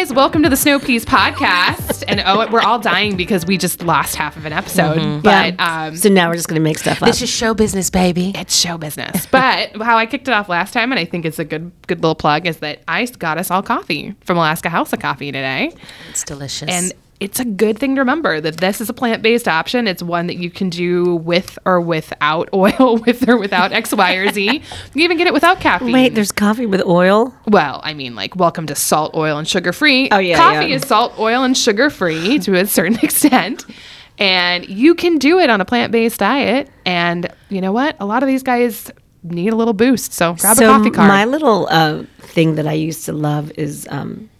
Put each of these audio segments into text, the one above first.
guys, welcome to the Snow Peas podcast. And oh, we're all dying because we just lost half of an episode. But Yeah. um, so now we're just gonna make stuff up. This is show business, baby. it's show business. But how I kicked it off last time, and I think it's a good good little plug, is that I got us all coffee from Alaska House of Coffee today. It's delicious. And it's a good thing to remember that this is a plant based option. It's one that you can do with or without oil, with or without X, Y, or Z. You can even get it without caffeine. Wait, there's coffee with oil. Well, I mean, like, welcome to salt, oil, and sugar free. Oh, yeah, Coffee yeah. is salt, oil, and sugar free to a certain extent. And you can do it on a plant based diet. And you know what? A lot of these guys need a little boost. So grab so a coffee card. my little uh, thing that I used to love is um,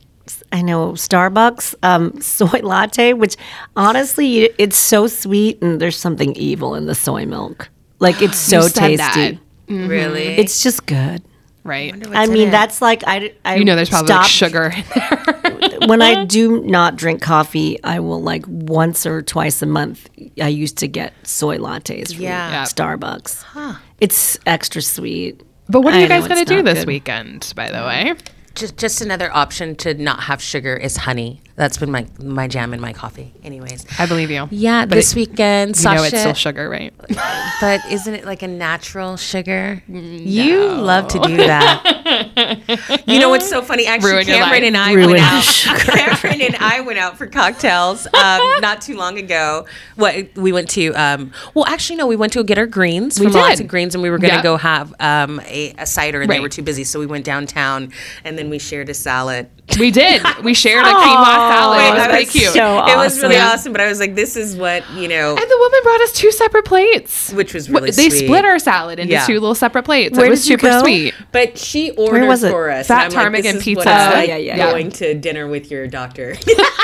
I know Starbucks um, soy latte, which honestly it's so sweet and there's something evil in the soy milk. Like it's so said tasty. that. really, It's just good. right. I in mean, it? that's like I. I You know, there's probably like stopped- sugar in there. when I do not drink coffee, I will like once or twice a month. I used to get soy lattes from Yeah. Yeah. Starbucks. It's extra sweet. But what are I you guys going to do this good. weekend, by the way? Just just another option to not have sugar is honey. That's been my my jam in my coffee. Anyways, I believe you. yeah, But this it- weekend, You know it's still sugar, right? but isn't it like a natural sugar? You love to do that. you know what's so funny? Actually, Ruin your Cameron and I Ruin went out. Cameron and I went out for cocktails um, not too long ago. What we went to? Um, well, actually, no, we went to go get our greens We from did. Alaska Greens, and we were going to Yep. go have um, a, a cider, and Right. they were too busy, so we went downtown, and then we shared a salad. We did. We shared a quinoa salad. it was I pretty was cute. so It was really awesome. awesome, but I was like, this is what you know. and the woman brought us two separate plates. Which was really They sweet. split our salad into Yeah. two little separate plates. Where it was super go? sweet. But she ordered was it? for us. Fat and like, ptarmigan is what pizza. it's like Yeah, yeah, yeah. going to dinner with your doctor.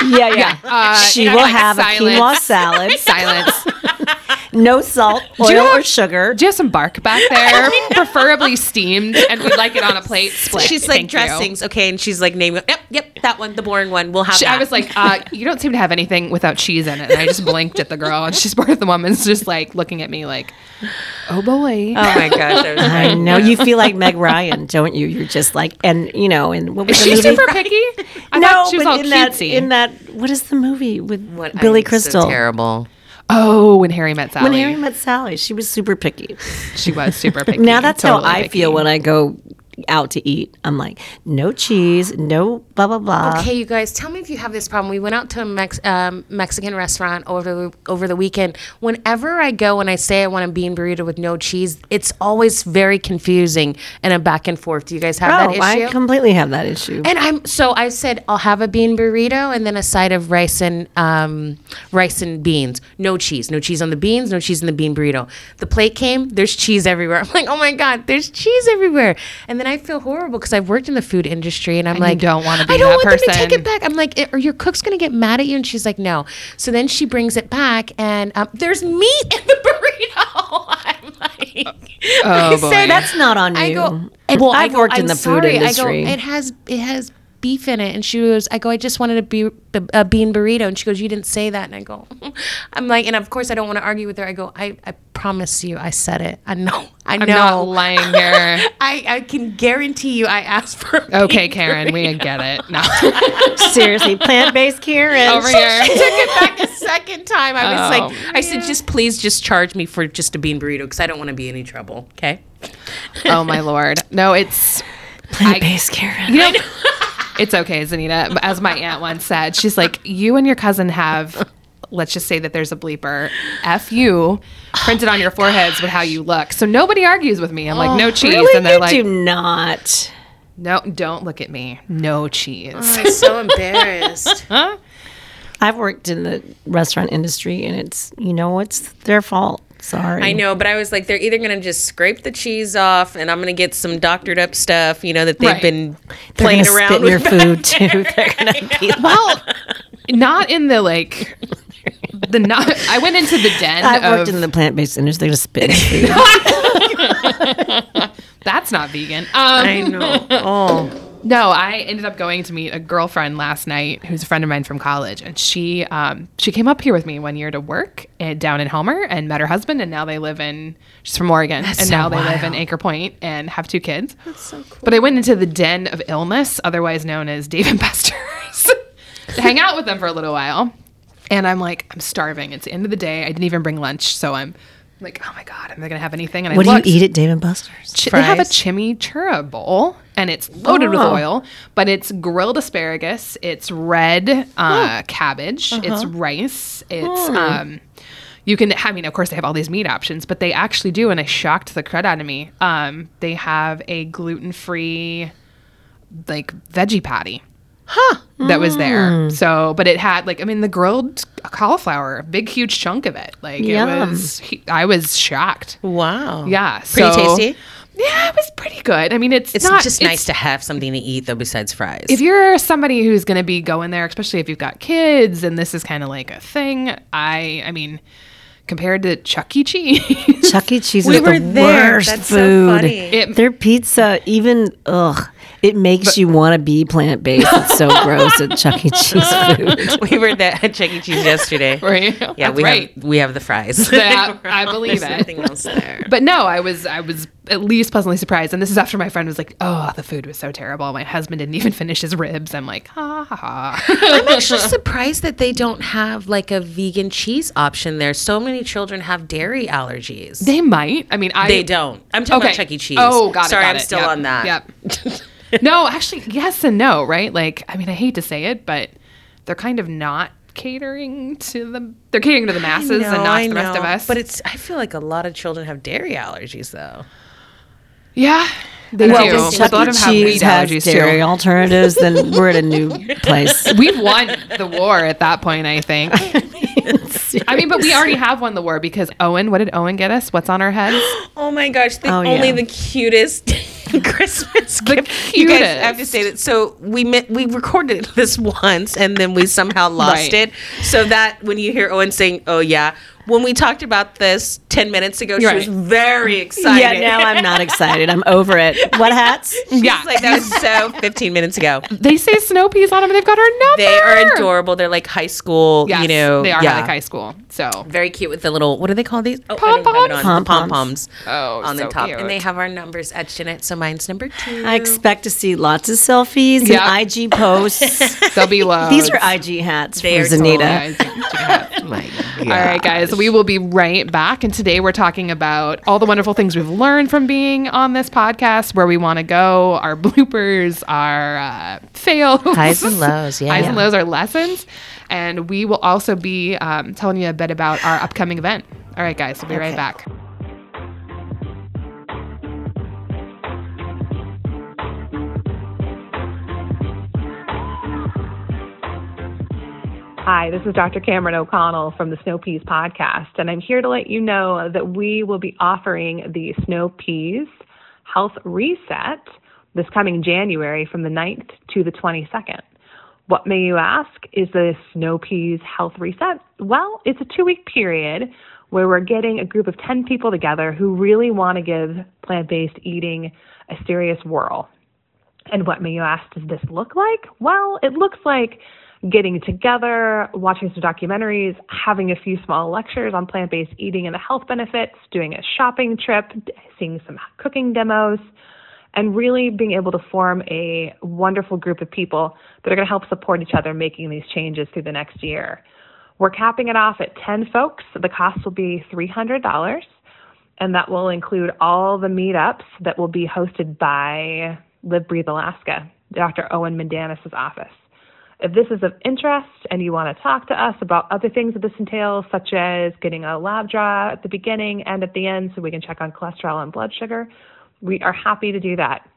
Yeah, yeah. Uh, she will like, have a quinoa salad, Silence. No salt, Do you oil, or sugar. Do you have some bark back there? Preferably steamed, and we'd like it on a plate split. she's like Thank you. dressings, okay, and she's like naming. Yep, yep, that one, the boring one. We'll have. She- that. I was like, uh, you don't seem to have anything without cheese in it. And I just blinked at the girl, and she's part of the woman's just like looking at me like, oh boy. oh my gosh, I was I like, know you feel like Meg Ryan, don't you? You're just like, and you know, and what was Is the she movie? super picky? I no, thought she was but all in that, cutesy. in that, what is the movie with what, Billy I'm so Crystal? terrible. Oh, when Harry met Sally. when Harry met Sally, she was super picky. she was super picky. Now that's totally how I picky. feel when I go out to eat. I'm like, no cheese, no blah blah blah. Okay, you guys, tell me if you have this problem. We went out to a Mex- um, Mexican restaurant over the, over the weekend. Whenever I go and I say I want a bean burrito with no cheese, it's always very confusing and a back and forth. Do you guys have Oh, that issue? I completely have that issue. and I'm so I said I'll have a bean burrito and then a side of rice and um, rice and beans. No cheese, no cheese on the beans, no cheese in the bean burrito. The plate came, there's cheese everywhere. I'm like, oh my god, there's cheese everywhere. And then I feel horrible because I've worked in the food industry and I'm And you like, don't wanna be I don't that want them to take it back. I'm like, are your cook's gonna get mad at you? And she's like, no. So then she brings it back and um, there's meat in the burrito. I'm like, Oh, I boy. said, That's not on you. I go. well, I I've go, worked in "I'm the food industry. I go, it has it has beef in it, and she goes, I go, I just wanted a, be- a bean burrito, and she goes, you didn't say that, and I go, I'm like, and of course I don't want to argue with her. I go, I, I promise you, I said it. I know, I know. I'm not lying here. I, I can guarantee you, I asked for. a Okay, Karen, we get it. No. Seriously, plant based Karen. Over here. took it back a second time. I was Oh, like, I said, just please, just charge me for just a bean burrito because I don't want to be in any trouble. Okay. Oh my lord. No, it's Plant based Karen. you know, it's okay, Zanita. As my aunt once said, she's like, you and your cousin have. Let's just say that there's a bleeper. F you printed on your foreheads with how you look. So nobody argues with me. I'm like, no oh, cheese. Really? and they're you like, do not. no, don't look at me. No cheese. Oh, I'm so embarrassed. Huh? I've worked in the restaurant industry, and it's you know it's their fault. Sorry. I know, but I was like, they're either going to just scrape the cheese off, and I'm going to get some doctored up stuff, you know, that they've Right. been playing around spit with. your food too. They're gonna be. Well, not in the like the not. I went into the den. I've worked of, in the plant based industry. They're gonna spit in your food. That's not vegan. Um, I know. oh, No, I ended up going to meet a girlfriend last night who's a friend of mine from college, and she um, she came up here with me one year to work and down in Homer and met her husband, and now they live in she's from Oregon, and so now they live in. Anchor Point and have two kids. That's so cool. But I went into the den of illness, otherwise known as Dave and Buster's, to hang out with them for a little while, and I'm like, I'm starving. It's the end of the day. I didn't even bring lunch, so I'm. Like oh my god, am I gonna have anything? And What I do you eat at Dave and Buster's? Chi- they have a chimichurri bowl and it's loaded with Oh. oil, but it's grilled asparagus, it's red uh, cabbage, it's rice, it's um you can I mean of course they have all these meat options, but they actually do and I shocked the crud out of me. Um they have a gluten-free like veggie patty. Huh. That was there. Hmm. So, but it had like I mean the grilled cauliflower, a big huge chunk of it. Like Yum. it was I was shocked. Wow. Yeah. Pretty so- tasty? Yeah, it was pretty good. I mean, it's It's not just it's- nice to have something to eat though besides fries. If you're somebody who's going to be going there, especially if you've got kids, and this is kind of like a thing. I, I mean, compared to Chuck E. Cheese, Chuck E. Cheese We is were the there. worst That's so food. funny. It- Their pizza, even ugh, it makes you want to be plant based. It's so gross at Chuck E. Cheese food. we were there at Chuck E. Cheese yesterday. Right? Yeah, That's we right. have we have the fries. That- I believe There's it. Nothing else there. but no, I was, I was at least pleasantly surprised. And this is after my friend was like, "Oh, the food was so terrible. My husband didn't even finish his ribs." I'm like, "Ha ha ha." I'm actually surprised that they don't have like a vegan cheese option there. So many children have dairy allergies. they might. I mean, I They don't. I'm talking Okay. about Chuck E. Cheese. Oh, got it. Sorry, got I'm it. still Yep, on that. Yep. no, actually, yes and no, right? Like, I mean, I hate to say it, but they're kind of not catering to the. They're catering to the masses and not I to the rest of us. But it's. I feel like a lot of children have dairy allergies though. yeah, they Well, do. if But Chuck E. of have Cheese has dairy too. alternatives, then we're at a new place. We've won the war at that point, I think. I mean, but we already have won the war because Owen. What did Owen get us? What's on our heads? Oh my gosh! The Oh, only yeah. the cutest Christmas gift. You guys cutest. have to say that. So we met, we recorded this once, and then we somehow lost Right. it. So that when you hear Owen saying, "Oh yeah," when we talked about this ten minutes ago, You're she was very excited. Yeah, now I'm not excited. I'm over it. What hats? yeah, like that was so 15 minutes ago. they say snow peas on them. and They've got our number. They are adorable. They're like high school. Yes, you know, they are yeah. like high school. So Very cute with the little what do they call these? Oh, I don't have it Pom-poms? on. Pom-poms. Pom poms. Oh, oh, on the top, cute. and they have our numbers etched in it. So mine's number two. I expect to see lots of selfies Yeah. and IG posts. they'll be low. These are IG hats They for are Zanita. Oh my God. All right, guys, we will be right back. And today we're talking about all the wonderful things we've learned from being on this podcast, where we want to go, our bloopers, our uh, fails, Highs and lows, yeah. highs and lows, our lessons. And we will also be um, telling you a bit about our upcoming event. All right, guys, we'll be right Okay. back. Hi, this is Dr. Cameron O'Connell from the Snow Peas podcast, and I'm here to let you know that we will be offering the Snow Peas Health Reset this coming January from the 9th to the 22nd. What may you ask? Is the Snow Peas Health Reset? Well, it's a two week period where we're getting a group of 10 people together who really want to give plant based eating a serious whirl. And what may you ask does this look like? Well, it looks like getting together, watching some documentaries, having a few small lectures on plant based eating and the health benefits, doing a shopping trip, seeing some cooking demos, and really being able to form a wonderful group of people that are going to help support each other making these changes through the next year. We're capping it off at 10 folks. The cost will be $300 and that will include all the meetups that will be hosted by Live Breathe Alaska, Dr. Owen Mandanis' office. If this is of interest and you want to talk to us about other things that this entails, such as getting a lab draw at the beginning and at the end so we can check on cholesterol and blood sugar, we are happy to do that.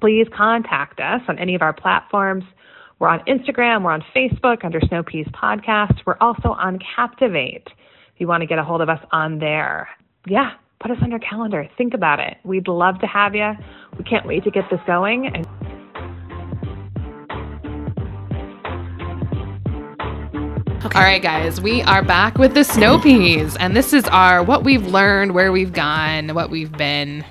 Please contact us on any of our platforms. We're on Instagram, we're on Facebook under Snow Peas Podcast. We're also on Captivate if you want to get a hold of us on there. Yeah, put us on your calendar. Think about it. We'd love to have you. We can't wait to get this going. And All right, guys, we are back with the snow peas, and this is our what we've learned, where we've gone, what we've been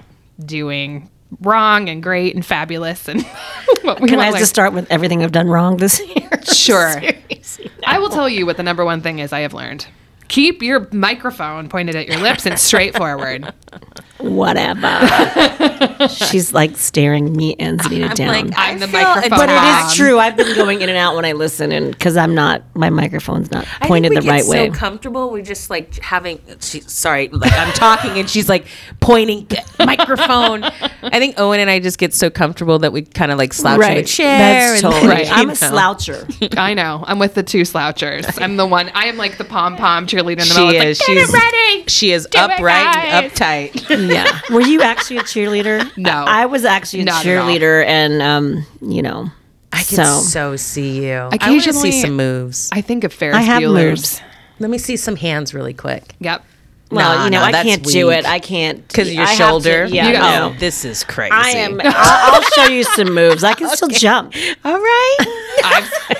doing wrong and great and fabulous and what we Can I just start with everything I've done wrong this year? Sure. Seriously. I will tell you what the number one thing is I have learned. Keep your microphone pointed at your lips and straightforward. Whatever. She's like staring me and Zanita down. like, I I'm the feel- microphone. but it mom. is true. I've been going in and out when I listen, and because I'm not, my microphone's not I pointed think the we right get way. So comfortable, we just like having. She, sorry, like I'm talking and she's like pointing microphone. I think Owen and I just get so comfortable that we kind of like slouch in the chair. That's and, totally. like, I'm a know. sloucher. I know. I'm with the two slouchers. I'm the one. I am like the pom pom cheerleader in the She middle. is. It's like, She's it ready. She is Do it, upright and uptight. yeah. Were you actually a cheerleader? No. I was actually a Not at all. cheerleader, and um, you know, I can so, so, see you. I want to Occasionally- see some moves. I think of Ferris I have Bueller's. moves. Let me see some hands really quick. Yep. well, Nah, you know, nah, I that's can't do weak. it. I can't Because of your I have to- shoulder. yeah, You got- no. Oh, this is crazy. I am. I'll, I'll show you some moves. I can still jump. All right.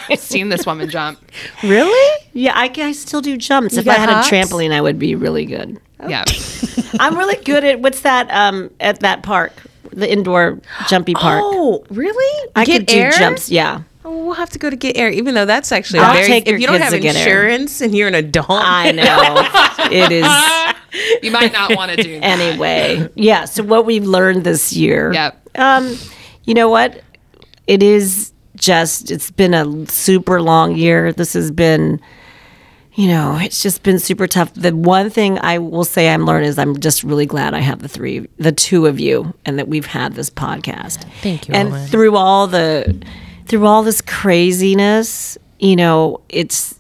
I've seen this woman jump. really? Yeah, I can I still do jumps. if got I had hops? a trampoline, I would be really good. Yeah. I'm really good at what's that? Um, at that park, the indoor jumpy park. Oh, really? I Get could do air? jumps. Yeah, Oh, we'll have to go to Get Air, even though that's actually a I'll very. take If your you don't have to Get Air. insurance and you're an adult, I know. it is You might not want to do that. anyway. Yeah. So what we've learned this year. Yep. Um, you know what? It is just. It's been a super long year. This has been. You know, it's just been super tough. The one thing I will say I'm learning is I'm just really glad I have the three, the two of you, and that we've had this podcast. Thank you, And Owen. through all the, through all this craziness, you know, it's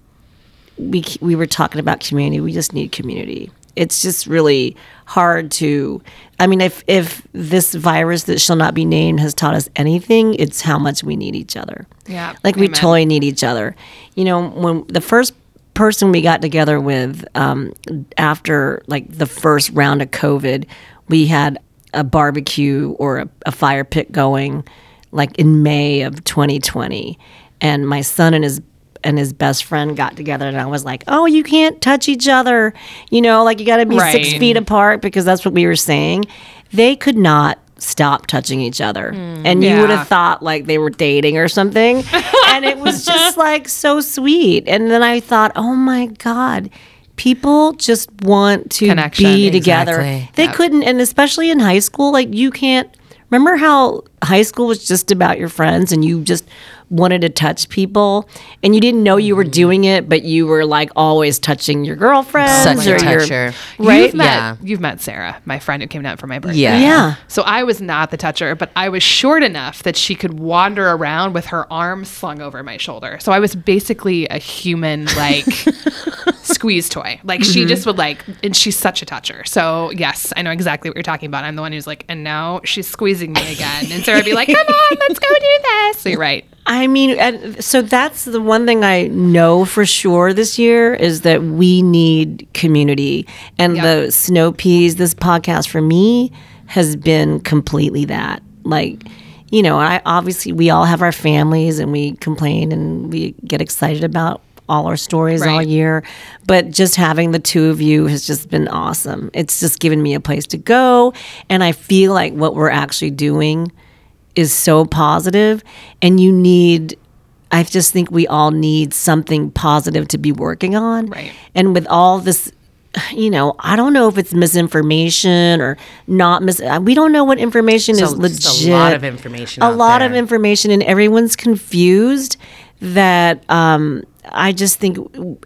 we we were talking about community. We just need community. It's just really hard to. I mean, if if this virus that shall not be named has taught us anything, it's how much we need each other. Yeah, like we totally need each other. You know, when the first person we got together with um, after like the first round of COVID, we had a barbecue or a, a fire pit going, like in May of 2020, and my son and his and his best friend got together and I was like, "Oh, you can't touch each other. You know, like you got to be 6 feet apart because that's what we were saying." They could not stop touching each other. Mm. and you would have thought like they were dating or something. and it was just like so sweet. And then I thought, "Oh my god, people just want to Connection, be together." exactly. They Yep. couldn't and especially in high school like you can't Remember how high school was just about your friends and you just wanted to touch people and you didn't know you were doing it, but you were like always touching your girlfriends Such a or your toucher. right? You've met, Yeah. you've met Sarah, my friend who came down for my birthday. Yeah. Yeah. So I was not the toucher, but I was short enough that she could wander around with her arms slung over my shoulder. So I was basically a human like squeeze toy. Like she Mm-hmm. just would like and she's such a toucher. So yes, I know exactly what you're talking about. I'm the one who's like, and now she's squeezing me again. And Sarah would be like, Come on, let's go do this. So you're right. I mean, so that's the one thing I know for sure this year is that we need community. And the Snow Peas, this podcast for me has been completely that. Like, you know, I obviously we all have our families and we complain and we get excited about all our stories all year. But just having the two of you has just been awesome. It's just given me a place to go. And I feel like what we're actually doing is so positive and you need I just think we all need something positive to be working on. Right. And with all this you know, I don't know if it's misinformation or not mis we don't know what information So is legit. a lot of information A lot of information and everyone's confused that um I just think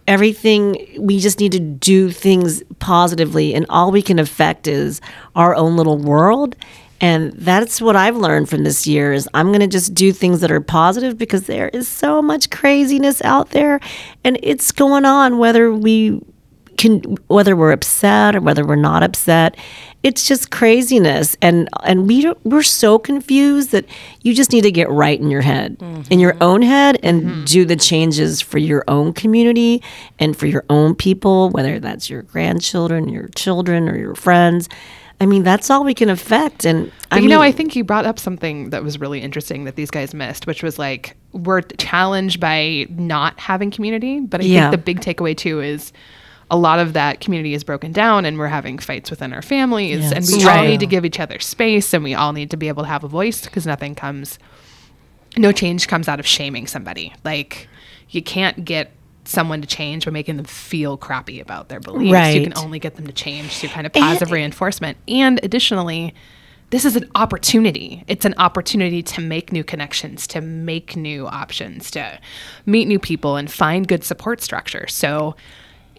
everything we just need to do things positively and all we can affect is our own little world and that's what I've learned from this year is I'm going to just do things that are positive because there is so much craziness out there and it's going on whether we can whether we're upset or whether we're not upset. It's just craziness and and we don't- we're so confused that you just need to get right in your head in your mm-hmm. own head and mm-hmm. do the changes for your own community and for your own people whether that's your grandchildren your children or your friends i mean that's all we can affect and But i you know, I think you brought up something that was really interesting that these guys missed, which was like we're challenged by not having community. But I Yeah. think the big takeaway too is a lot of that community is broken down and we're having fights within our families and we all need to give each other space and we all need to be able to have a voice because nothing comes no change comes out of shaming somebody. Like you can't get someone to change by making them feel crappy about their beliefs. You can only get them to change through kind of positive reinforcement. And additionally, this is an opportunity. It's an opportunity to make new connections, to make new options, to meet new people and find good support structure. So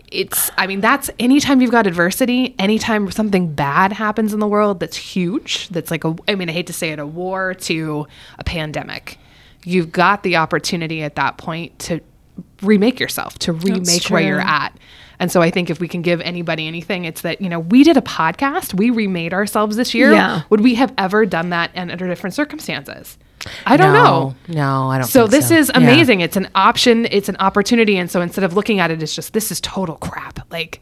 it's i mean that's anytime you've got adversity anytime something bad happens in the world that's huge that's like a i mean i hate to say it a war to a pandemic you've got the opportunity at that point to remake yourself to remake where you're at and so i think if we can give anybody anything it's that you know we did a podcast we remade ourselves this year Yeah. would we have ever done that in under different circumstances i don't know No, no, I don't. so this so. is Yeah. amazing. It's an option. It's an opportunity. And so instead of looking at it as just this is total crap, like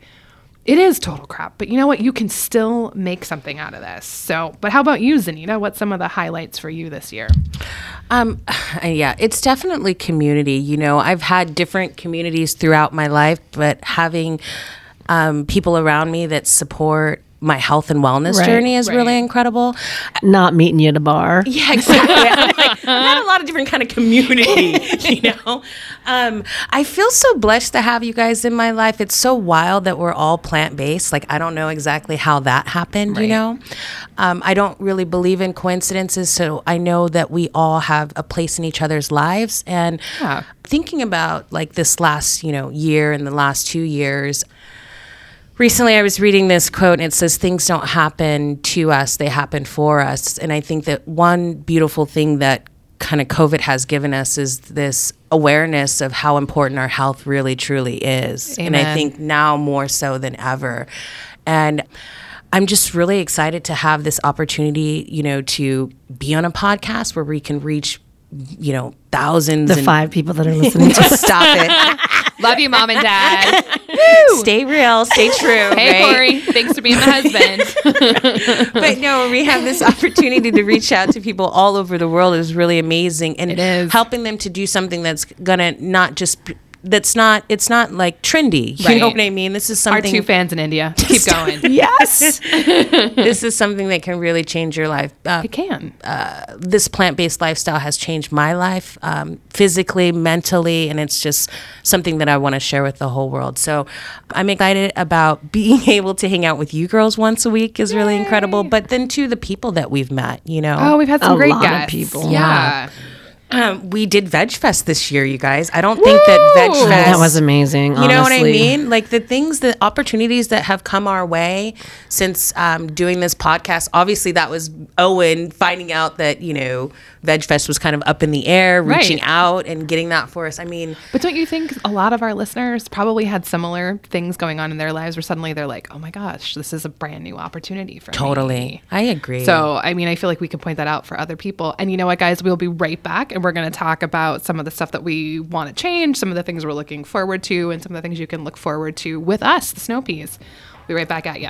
it is total crap. But you know what? You can still make something out of this. So, but how about you, Zanita? What's some of the highlights for you this year? Um, yeah, it's definitely community. You know, I've had different communities throughout my life, but having um, people around me that support my health and wellness Right, journey is really incredible. Not meeting you at a bar. Yeah, exactly. I'm like, I've had a lot of different kind of community, you know. Um, I feel so blessed to have you guys in my life. It's so wild that we're all plant based. Like I don't know exactly how that happened, you know. Um, I don't really believe in coincidences, so I know that we all have a place in each other's lives. And Yeah. thinking about like this last, you know, year and the last two years, recently I was reading this quote and it says things don't happen to us, they happen for us. And I think that one beautiful thing that kind of COVID has given us is this awareness of how important our health really truly is. And I think now more so than ever. And I'm just really excited to have this opportunity, you know, to be on a podcast where we can reach, you know, thousands The and five people that are listening to stop it. Love you, mom and dad. stay real, stay true. hey, right? Corey. Thanks for being my husband. but no, we have this opportunity to reach out to people all over the world is really amazing, and It is. helping them to do something that's gonna not just that's not it's not like trendy. You know Right. what I mean? This is something Our something. two fans in India. Keep going. yes. this is something that can really change your life. Uh, It can. this plant based lifestyle has changed my life um, physically, mentally, and it's just something that I want to share with the whole world. So I'm excited about being able to hang out with you girls once a week is really incredible. But then too, the people that we've met, you know. Oh, we've had some A great lot of guests. people. Yeah. Um, we did Veg Fest this year, you guys. I don't think that Veg Fest. that was amazing. You know what I mean? Like the things, the opportunities that have come our way since um, doing this podcast. Obviously, that was Owen finding out that you know Veg Fest was kind of up in the air, Right. reaching out and getting that for us. I mean, But don't you think a lot of our listeners probably had similar things going on in their lives where suddenly they're like, oh my gosh, this is a brand new opportunity for me. totally, I agree. So, I mean, I feel like we can point that out for other people. And you know what, guys? We'll be right back and we're going to talk about some of the stuff that we want to change, some of the things we're looking forward to, and some of the things you can look forward to with us, the Snow Peas. We'll be right back at you.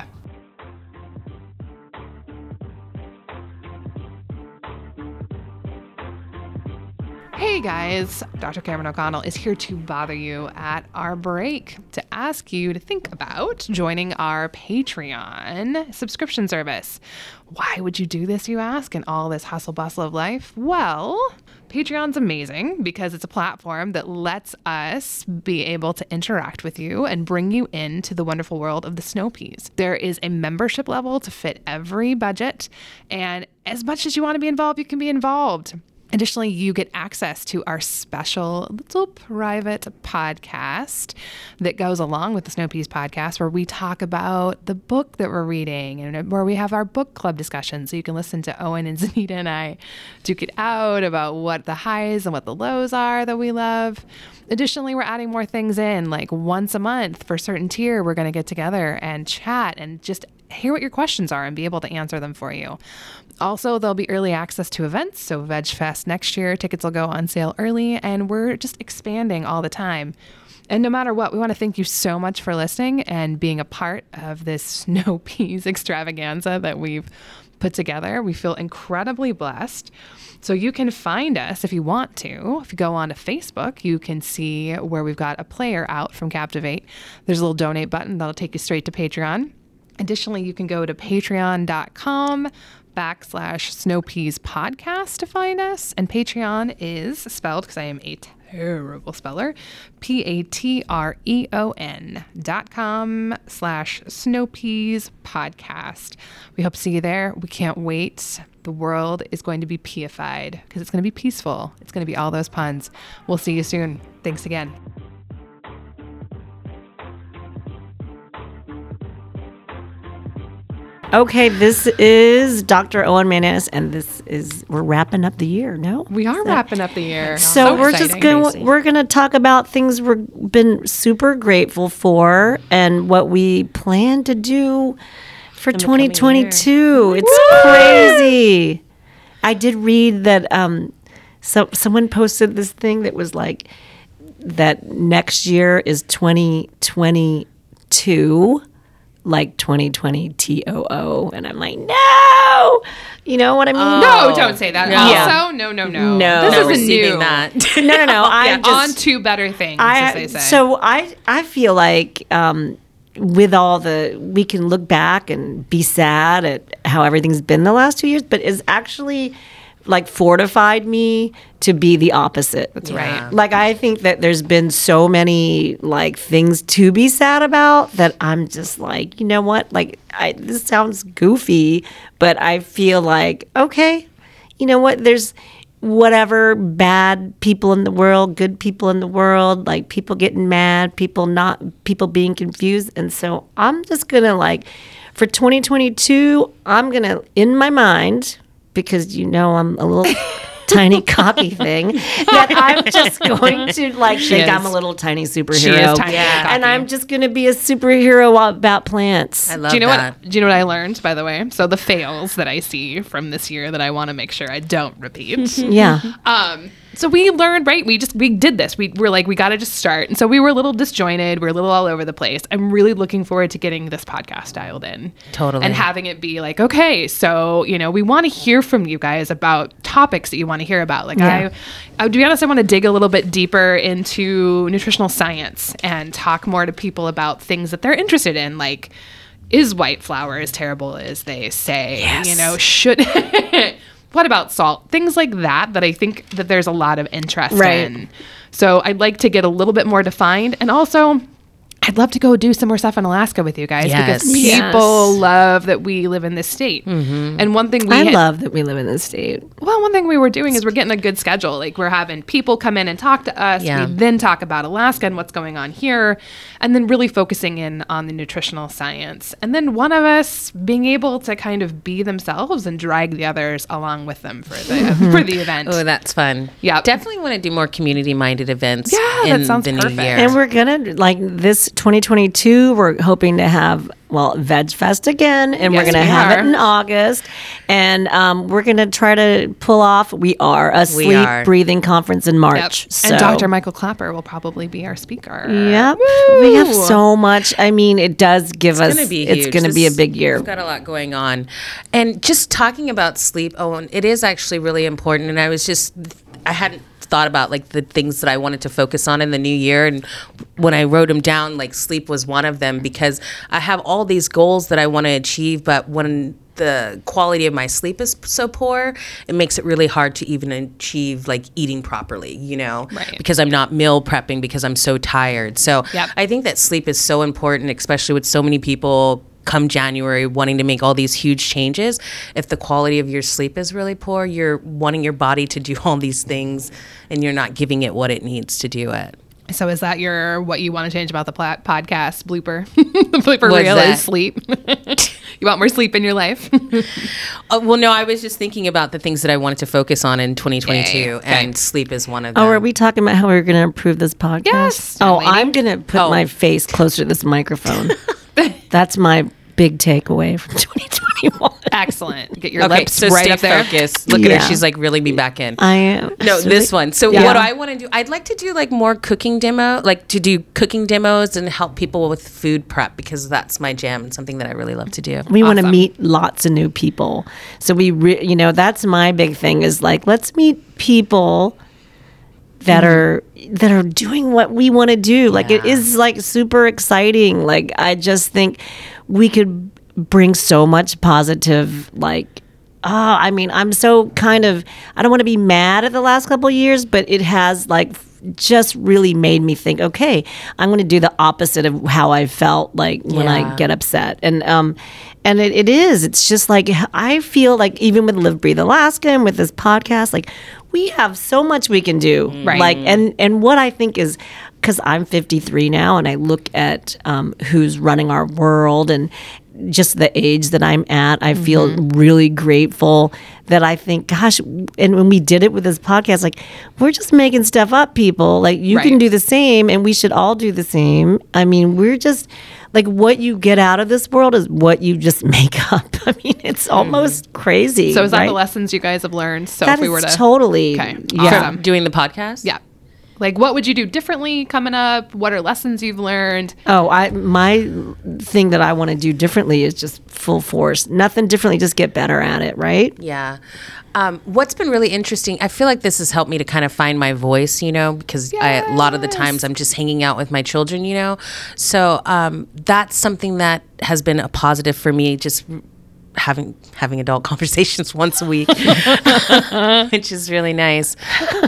Hey guys, Dr. Cameron O'Connell is here to bother you at our break to ask you to think about joining our Patreon subscription service. Why would you do this, you ask, in all this hustle bustle of life? Well, Patreon's amazing because it's a platform that lets us be able to interact with you and bring you into the wonderful world of the snow peas. There is a membership level to fit every budget, and as much as you want to be involved, you can be involved. Additionally, you get access to our special little private podcast that goes along with the Snow Peas podcast, where we talk about the book that we're reading and where we have our book club discussion. So you can listen to Owen and Zanita and I duke it out about what the highs and what the lows are that we love. Additionally, we're adding more things in, like once a month for certain tier, we're going to get together and chat and just hear what your questions are and be able to answer them for you. Also, there'll be early access to events. So, Veg Fest next year, tickets will go on sale early, and we're just expanding all the time. And no matter what, we want to thank you so much for listening and being a part of this snow peas extravaganza that we've put together. We feel incredibly blessed. So you can find us if you want to. If you go on to Facebook, you can see where we've got a player out from Captivate. There's a little donate button that'll take you straight to Patreon. Additionally, you can go to patreon.com backslash snowpeas podcast to find us. And Patreon is spelled because I am a terrible speller, P A T R E O N dot com slash snowpeas podcast. We hope to see you there. We can't wait. The world is going to be peified because it's going to be peaceful. It's going to be all those puns. We'll see you soon. Thanks again. Okay, this is Dr. Owen Manis, and this is we're wrapping up the year. No, We are wrapping up the year. So, we're just gonna we're going to talk about things we've been super grateful for and what we plan to do for 2022. It's crazy. I did read that um so someone posted this thing that was like that next year is 2022 like 2020 TOO and I'm like no you know what I mean No, don't say that. No. Also, no, no, no. No. This Not is a receiving new. that. no no no I Yeah, just on to better things, as they I say. so I I feel like um, with all the we can look back and be sad at how everything's been the last two years, but it's actually like fortified me to be the opposite. That's right. Like I think that there's been so many like things to be sad about that I'm just like, you know what? Like I this sounds goofy, but I feel like okay, you know what? There's whatever bad people in the world, good people in the world, like people getting mad, people not people being confused. And so I'm just going to like for 2022, I'm going to in my mind because you know I'm a little tiny copy thing that I'm just going to like think I'm a little tiny superhero. She is tiny and and. I'm just going to be a superhero about plants. I love do you know that. what? Do you know what I learned, by the way? So the fails that I see from this year that I want to make sure I don't repeat. yeah. um, so we learned, right? We just we did this. We were like, we got to just start, and so we were a little disjointed. We were a little all over the place. I'm really looking forward to getting this podcast dialed in, Totally. and having it be like, okay, so you know, we want to hear from you guys about topics that you want to hear about. Like Yeah. I, I, to be honest, I want to dig a little bit deeper into nutritional science and talk more to people about things that they're interested in, like. Is white flour as terrible as they say? You know, should what about salt? Things like that that I think that there's a lot of interest Right. in. So I'd like to get a little bit more defined and also I'd love to go do some more stuff in Alaska with you guys Yes. because Yes. people love that we live in this state. Mm-hmm. And one thing we I had- love that we live in this state. well, one thing we were doing is we're getting a good schedule. Like we're having people come in and talk to us. Yeah. We then talk about Alaska and what's going on here, and then really focusing in on the nutritional science. And then one of us being able to kind of be themselves and drag the others along with them for the for the event. Oh, that's fun. Yeah. Definitely want to do more community minded events Yeah, that in sounds the perfect. new year. And we're gonna like this 2022. We're hoping to have well Veg Fest again, and we're gonna we have are. it in August, and um, we're gonna try to pull off. We are a sleep are. breathing conference in Yep. March. So. And Dr. Michael Klaper will probably be our speaker. Yep, we have so much. I mean, it does give us. gonna be it's gonna be a big year. We've got a lot going on, and just talking about sleep. Oh, and it is actually really important. And I was just, I hadn't thought about like the things that I wanted to focus on in the new year, and when I wrote them down, like sleep was one of them because I have all these goals that I want to achieve, but when the quality of my sleep is so poor, it makes it really hard to even achieve like eating properly, you know, Right. because I'm not meal prepping because I'm so tired. So Yep. I think that sleep is so important, especially with so many people come January wanting to make all these huge changes. If the quality of your sleep is really poor, you're wanting your body to do all these things and you're not giving it what it needs to do it. So is that your what you want to change about the pla- podcast blooper? the blooper What's reel that? is sleep. you want more sleep in your life? Uh, well, no, I was just thinking about the things that I wanted to focus on in 2022, Yay. Okay. and sleep is one of them. Oh, are we talking about how we're going to improve this podcast? Yes, Oh, lady. I'm going to put Oh. my face closer to this microphone. That's my big takeaway from 2021. Excellent. Get your Okay, lips so right stay up there. focused. Look at her; she's like reeling me back in. I am. No, this one. So Yeah. what I want to do, I'd like to do like more cooking demo, like to do cooking demos and help people with food prep because that's my jam and something that I really love to do. We want to meet lots of new people. So we, re- you know, that's my big thing is like let's meet people that mm-hmm. are that are doing what we want to do. Like it Yeah. is like super exciting. Like I just think we could bring so much positive like oh, I mean, I'm so kind of I don't want to be mad at the last couple of years, but it has like just really made me think, okay, I'm going to do the opposite of how I felt like when I get upset. And um and it, it is. It's just like I feel like even with Live Breathe Alaska and with this podcast, like we have so much we can do. Right. Like and and what I think is because I'm 53 now and I look at um, who's running our world and just the age that I'm at, I feel mm-hmm. really grateful that I think, gosh, and when we did it with this podcast, like we're just making stuff up, people. Like you can do the same and we should all do the same. I mean, we're just like what you get out of this world is what you just make up. I mean, it's mm-hmm. almost crazy. So is that right? the lessons you guys have learned? So That if we were to totally Okay. yeah. Awesome. Doing the podcast? Yeah. Like what would you do differently coming up? What are lessons you've learned? Oh, I my thing that I want to do differently is just full force. Nothing differently, just get better at it, right? Yeah. Um, what's been really interesting, I feel like this has helped me to kind of find my voice, you know, because I, a lot of the times I'm just hanging out with my children, you know. So um, that's something that has been a positive for me, just having having adult conversations once a week, which is really nice.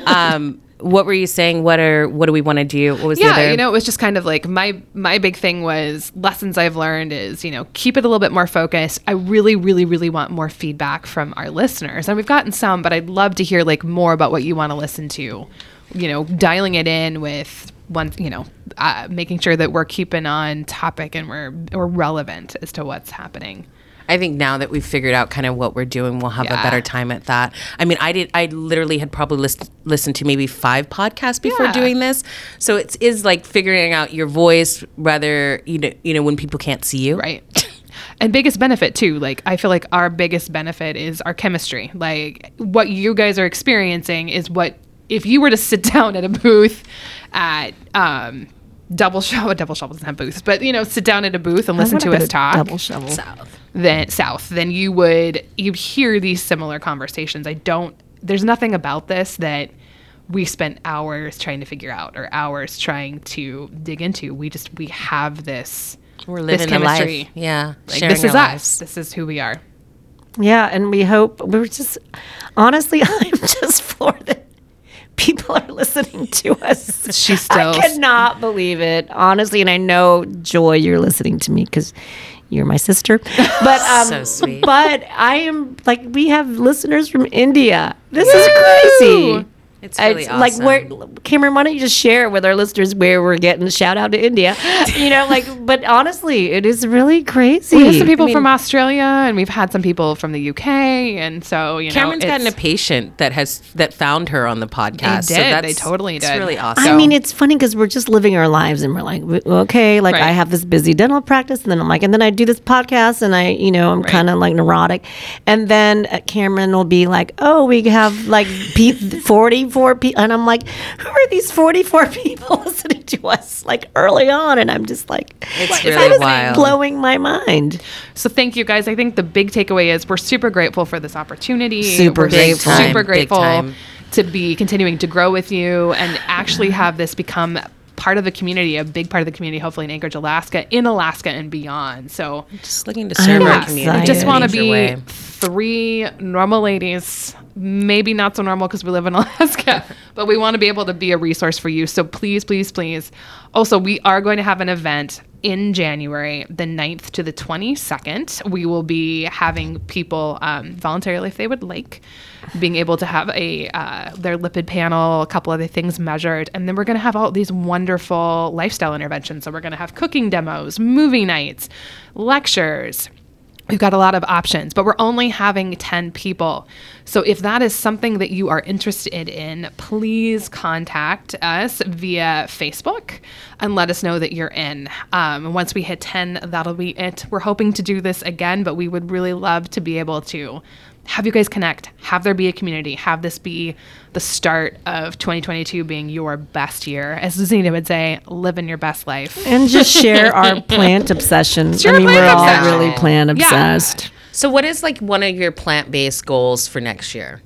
Um, what were you saying? What are what do we want to do? What was the yeah other? you know it was just kind of like my my big thing was lessons i've learned is you know keep it a little bit more focused i really really really want more feedback from our listeners and we've gotten some but i'd love to hear like more about what you want to listen to you know dialing it in with one you know uh, making sure that we're keeping on topic and we're we're relevant as to what's happening I think now that we've figured out kind of what we're doing, we'll have Yeah. a better time at that. I mean, I did. I literally had probably list, listened to maybe five podcasts before Yeah. doing this, so it is like figuring out your voice, rather you know, you know, when people can't see you. right and biggest benefit too like i feel like our biggest benefit is our chemistry like what you guys are experiencing is what if you were to sit down at a booth at um double shovel double shovel doesn't have booths but you know sit down at a booth and listen wanna us talk Double shovel. south. then south then you would you'd hear these similar conversations. I don't there's nothing about this that we spent hours trying to figure out or hours trying to dig into. We just we have this We're living this living the life. Yeah, like this is our us this is who we are. Yeah, and we hope we're just honestly, I'm just floored that people are listening to us. She's still- I cannot believe it, honestly. And I know Joy, you're listening to me because you're my sister. But um, So sweet. But I am like we have listeners from India. This is crazy. It's really like awesome. where Cameron, why don't you just share with our listeners where we're getting a shout out to India? You know, like but honestly, it is really crazy. we have some people I mean, from Australia and we've had some people from the UK and so you know Cameron's gotten a patient that has that found her on the podcast. so did. They that's- totally it's really awesome. I mean, it's funny because we're just living our lives and we're like, okay, like Right. I have this busy dental practice, and then I'm like, and then I do this podcast, and I, you know, I'm kind of like neurotic, and then uh, Cameron will be like, oh, we have like pe- 44 people, and I'm like, who are these 44 people listening to us like early on? And I'm just like, It's what- really that is wild. blowing my mind. So thank you guys. I think the big takeaway is we're super grateful for this opportunity. Super we're grateful. Big Super grateful to be continuing to grow with you and actually have this become part of the community, a big part of the community, hopefully in Anchorage, Alaska, in Alaska and beyond. So just looking to serve I'm our excited. community. I just in a want to be way. Three normal ladies, maybe not so normal because we live in Alaska, but we want to be able to be a resource for you. So please, please, please. Also, we are going to have an event in January, the 9th to the 22nd. We will be having people um, voluntarily, if they would like, being able to have a uh, their lipid panel, a couple other things measured, and then we're going to have all these wonderful lifestyle interventions. So we're going to have cooking demos, movie nights, lectures, We've got a lot of options, but we're only having 10 people. So if that is something that you are interested in, please contact us via Facebook and let us know that you're in. Um, once we hit 10, that'll be it. We're hoping to do this again, but we would really love to be able to have you guys connect, have there be a community, have this be the start of 2022 being your best year. As Zena would say, living your best life. And just share our plant obsession. Share I mean, we're all really plant obsessed. Yeah. obsessed. So, what is like one of your plant based goals for next year?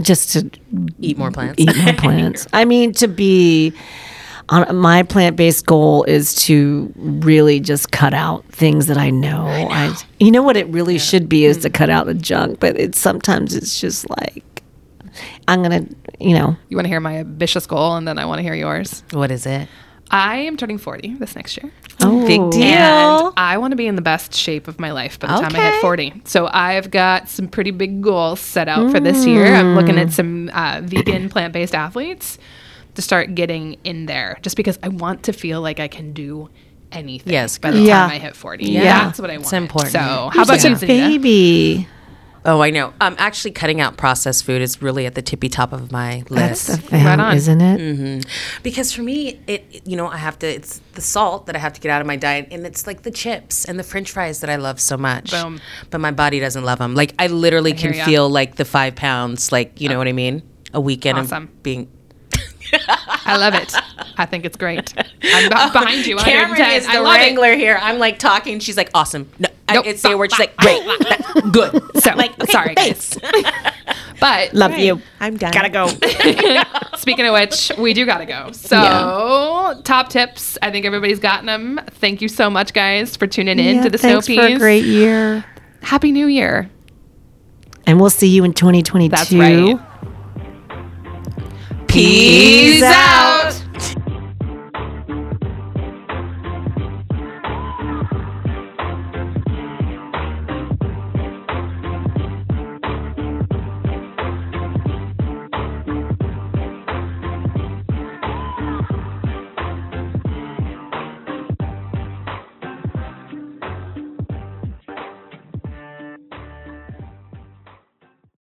Just to Eat more plants. eat more plants. I mean, to be on my plant based goal is to really just cut out things that I know. I, you know what it really should be is to cut out the junk, but it's sometimes it's just like I'm gonna, you know, You want to hear my ambitious goal, and then I want to hear yours. What is it? I am turning 40 this next year. oh, Big deal. And I want to be in the best shape of my life by the time I hit 40. So I've got some pretty big goals set out for this year. I'm looking at some uh, vegan, plant based athletes to start getting in there just because I want to feel like I can do anything Yes, by the Yeah. time I hit 40. Yeah. That's what I want. It's important. So, how You're about such you, a Zanita? baby? Oh, I know. Um, actually, cutting out processed food is really at the tippy top of my That's list. the thing, Right on. isn't it? because for me, it you know I have to. It's the salt that I have to get out of my diet, and it's like the chips and the French fries that I love so much. Boom. But my body doesn't love them. Like I literally hear can feel like the five pounds. Like you know what I mean? A weekend Awesome. of being. I love it. I think it's great. I'm be- oh, behind you. Cameron 110. is I the love it. wrangler here. I'm like talking. She's like, awesome. No, Nope. I, it's say a word. She's like, great, good. So, like, okay, sorry, thanks. But Love you. I'm done. Gotta go. Speaking of which, we do gotta go. So, top tips. I think everybody's gotten them. Thank you so much, guys, for tuning in Yeah, to the Snow thanks Peas. for a great year. Happy New Year. And we'll see you in 2022. That's right. Peace out.